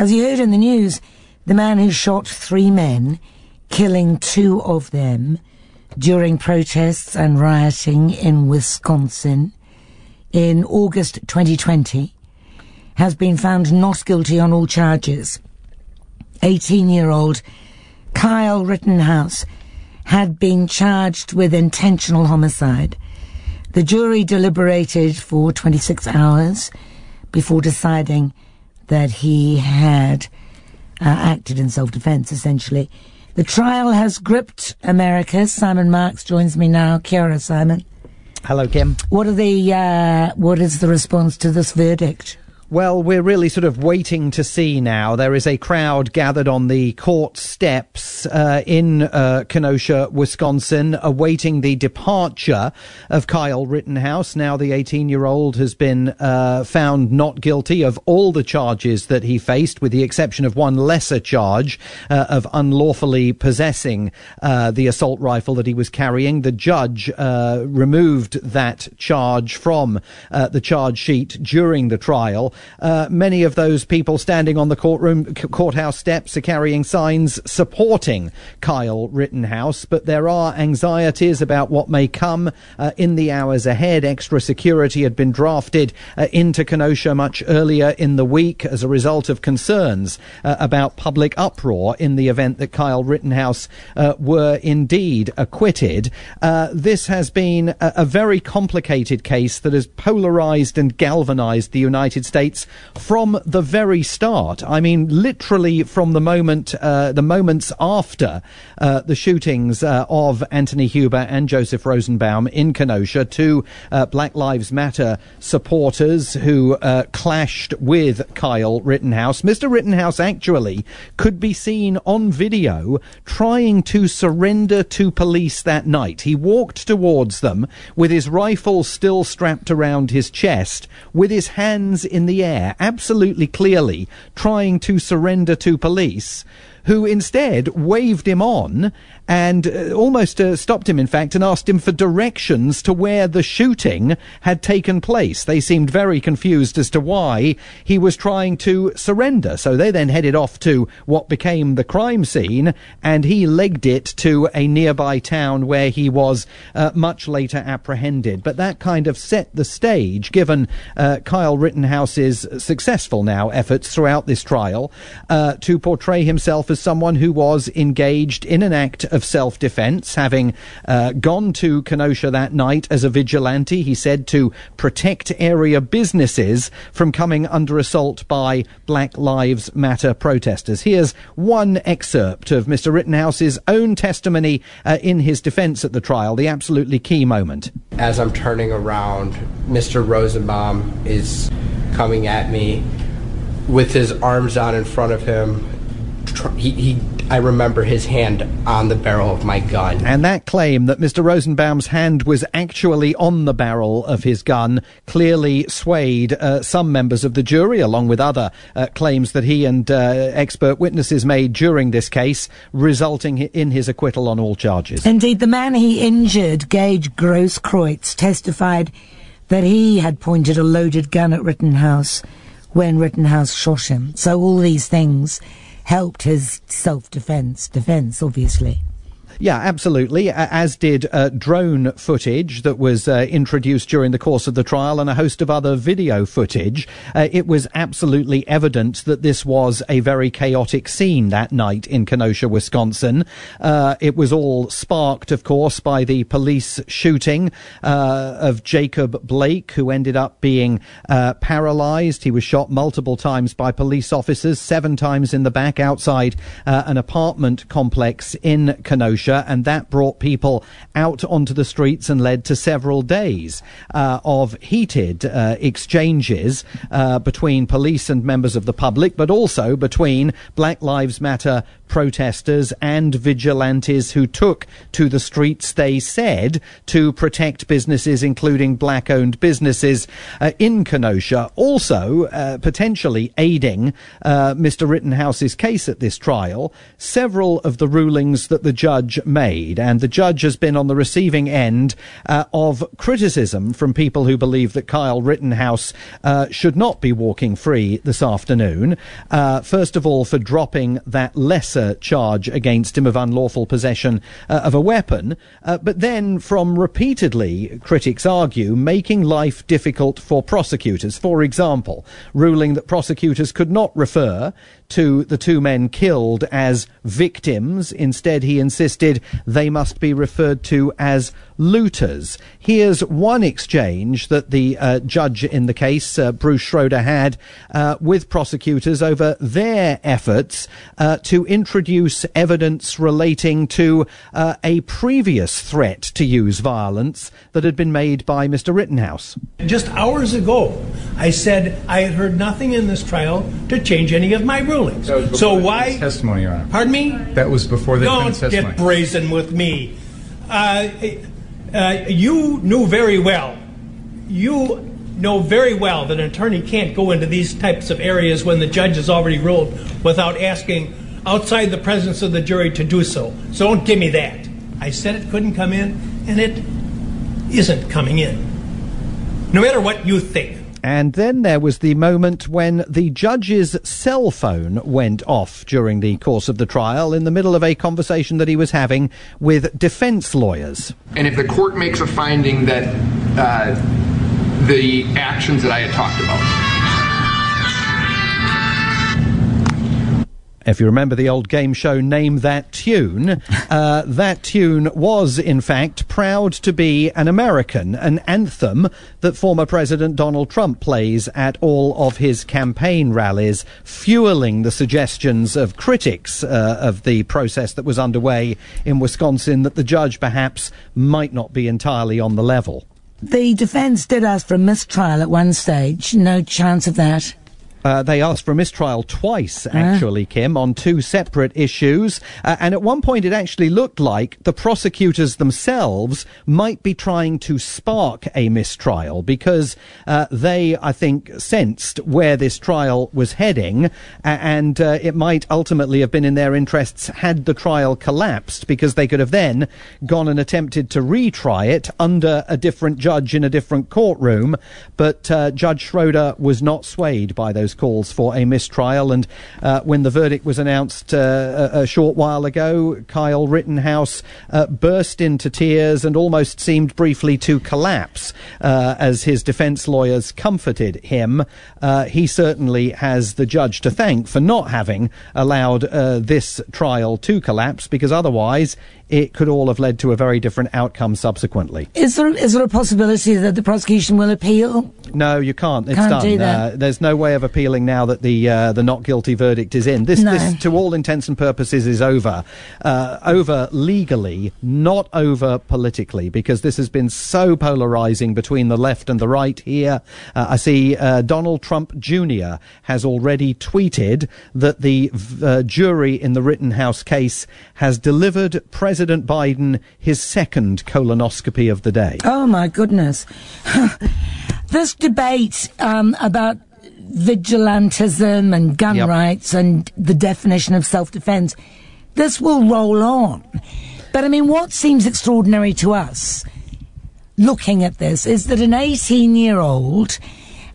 As you heard in the news, the man who shot three men, killing two of them during protests and rioting in Wisconsin in August 2020, has been found not guilty on all charges. 18 year old Kyle Rittenhouse had been charged with intentional homicide. The jury deliberated for 26 hours before deciding that he had uh, acted in self-defense, essentially. The trial has gripped America. Simon Marks joins me now. Kia Simon. Hello, Kim. What are the uh, what is the response to this verdict? Well, we're really sort of waiting to see now. There is a crowd gathered on the court steps uh, in uh, Kenosha, Wisconsin, awaiting the departure of Kyle Rittenhouse. Now, the 18 year old has been uh, found not guilty of all the charges that he faced, with the exception of one lesser charge uh, of unlawfully possessing uh, the assault rifle that he was carrying. The judge uh, removed that charge from the charge sheet during the trial. Uh, many of those people standing on the courtroom courthouse steps are carrying signs supporting Kyle Rittenhouse, but there are anxieties about what may come uh, in the hours ahead. Extra security had been drafted uh, into Kenosha much earlier in the week as a result of concerns uh, about public uproar in the event that Kyle Rittenhouse uh, were indeed acquitted. Uh, this has been a, a very complicated case that has polarized and galvanized the United States States from the very start. I mean, literally from the moment, uh, the moments after uh, the shootings uh, of Anthony Huber and Joseph Rosenbaum in Kenosha, two uh, Black Lives Matter supporters who uh, clashed with Kyle Rittenhouse. Mr. Rittenhouse actually could be seen on video trying to surrender to police that night. He walked towards them with his rifle still strapped around his chest, with his hands in the air, absolutely clearly trying to surrender to police, who instead waved him on and uh, almost uh, stopped him, in fact, and asked him for directions to where the shooting had taken place. They seemed very confused as to why he was trying to surrender. So they then headed off to what became the crime scene, and he legged it to a nearby town where he was uh, much later apprehended. But that kind of set the stage, given uh, Kyle Rittenhouse's successful now efforts throughout this trial uh, to portray himself as someone who was engaged in an act of self defense, having uh, gone to Kenosha that night as a vigilante. He said to protect area businesses from coming under assault by Black Lives Matter protesters. Here's one excerpt of Mr. Rittenhouse's own testimony uh, in his defense at the trial, the absolutely key moment. As I'm turning around, Mr. Rosenbaum is coming at me with his arms out in front of him. He, he I remember his hand on the barrel of my gun. And that claim that Mr. Rosenbaum's hand was actually on the barrel of his gun clearly swayed uh, some members of the jury, along with other uh, claims that he and uh, expert witnesses made during this case, resulting in his acquittal on all charges. Indeed, the man he injured, Gage Grosskreutz, testified that he had pointed a loaded gun at Rittenhouse when Rittenhouse shot him. So all these things helped his self-defense, defense, obviously. Yeah, absolutely. As did uh, drone footage that was uh, introduced during the course of the trial and a host of other video footage. Uh, it was absolutely evident that this was a very chaotic scene that night in Kenosha, Wisconsin. Uh, it was all sparked, of course, by the police shooting uh, of Jacob Blake, who ended up being uh, paralyzed. He was shot multiple times by police officers, seven times in the back outside an apartment complex in Kenosha and that brought people out onto the streets and led to several days uh, of heated uh, exchanges uh, between police and members of the public, but also between Black Lives Matter protesters and vigilantes who took to the streets, they said, to protect businesses, including black owned businesses uh, in Kenosha, also uh, potentially aiding uh, Mr. Rittenhouse's case at this trial. Several of the rulings that the judge made. And the judge has been on the receiving end uh, of criticism from people who believe that Kyle Rittenhouse uh, should not be walking free this afternoon. Uh, first of all, for dropping that lesser charge against him of unlawful possession uh, of a weapon, uh, but then from repeatedly, critics argue, making life difficult for prosecutors. For example, ruling that prosecutors could not refer to the two men killed as victims. Instead, he insisted they must be referred to as looters. Here's one exchange that the uh, judge in the case, uh, Bruce Schroeder, had uh, with prosecutors over their efforts uh, to introduce evidence relating to uh, a previous threat to use violence that had been made by Mr. Rittenhouse. Just hours ago, I said I had heard nothing in this trial to change any of my rulings. So why? Testimony, Your Honor. Pardon me? That was before the Don't defense testimony. get with me. Uh, uh, you knew very well. You know very well that an attorney can't go into these types of areas when the judge has already ruled without asking outside the presence of the jury to do so. So don't give me that. I said it couldn't come in, and it isn't coming in. No matter what you think. And then there was the moment when the judge's cell phone went off during the course of the trial in the middle of a conversation that he was having with defense lawyers. And if the court makes a finding that uh, the actions that I had talked about, If you remember the old game show Name That Tune, uh, that tune was, in fact, proud to be an American, an anthem that former President Donald Trump plays at all of his campaign rallies, fueling the suggestions of critics uh, of the process that was underway in Wisconsin that the judge perhaps might not be entirely on the level. The defence did ask for a mistrial at one stage. No chance of that. Uh, they asked for a mistrial twice, actually, Kim, on two separate issues. Uh, and at one point, it actually looked like the prosecutors themselves might be trying to spark a mistrial because uh, they, I think, sensed where this trial was heading. and uh, it might ultimately have been in their interests had the trial collapsed because they could have then gone and attempted to retry it under a different judge in a different courtroom. But uh, Judge Schroeder was not swayed by those calls for a mistrial. And uh, when the verdict was announced uh, a, a, short while ago, Kyle Rittenhouse uh, burst into tears and almost seemed briefly to collapse uh, as his defense lawyers comforted him. Uh, he certainly has the judge to thank for not having allowed uh, this trial to collapse because otherwise it could all have led to a very different outcome subsequently. Is there is there a possibility that the prosecution will appeal? No, you can't. It's Can't done. do that. Uh, there's no way of appealing now that the uh, the not guilty verdict is in. This, No. this, to all intents and purposes, is over. Uh, over legally, not over politically, because this has been so polarizing between the left and the right here. Uh, I see uh, Donald Trump Jr. has already tweeted that the uh, jury in the Rittenhouse case has delivered President Biden his second colonoscopy of the day. Oh my goodness. this debate um, about vigilantism and gun Yep. rights and the definition of self defense, this will roll on. But I mean, what seems extraordinary to us looking at this is that an 18 year old,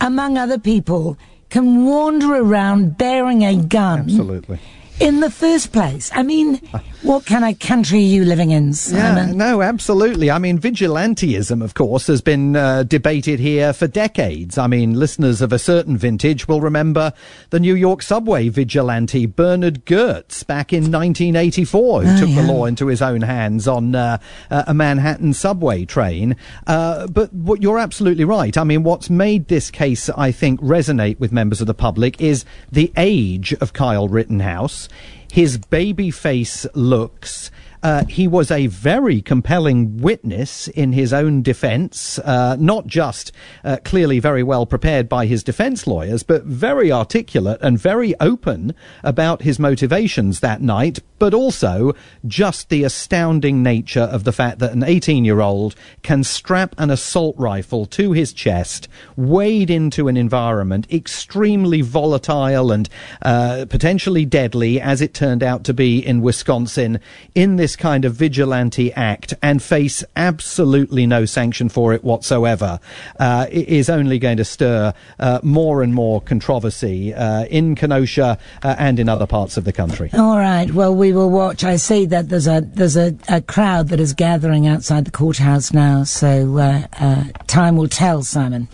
among other people, can wander around bearing a gun Absolutely. in the first place. I mean, what kind of country are you living in, Simon? Yeah, no, absolutely. I mean, vigilantism, of course, has been uh, debated here for decades. I mean, listeners of a certain vintage will remember the New York subway vigilante Bernard Goetz back in 1984, who Oh, took the law into his own hands on uh, uh, a Manhattan subway train. Uh, but what, you're absolutely right. I mean, what's made this case, I think, resonate with members of the public is the age of Kyle Rittenhouse his baby face looks. Uh, he was a very compelling witness in his own defense, uh, not just uh, clearly very well prepared by his defense lawyers, but very articulate and very open about his motivations that night, but also just the astounding nature of the fact that an 18 year old can strap an assault rifle to his chest, wade into an environment extremely volatile and uh, potentially deadly, as it turned out to be in Wisconsin, in this this kind of vigilante act and face absolutely no sanction for it whatsoever uh, is only going to stir uh, more and more controversy uh, in Kenosha uh, and in other parts of the country. All right. Well, we will watch. I see that there's a there's a, a crowd that is gathering outside the courthouse now. So uh, uh, time will tell, Simon.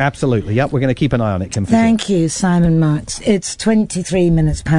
Absolutely. Yep. We're going to keep an eye on it, Kim. Thank you, Simon Marks. It's 23 minutes past.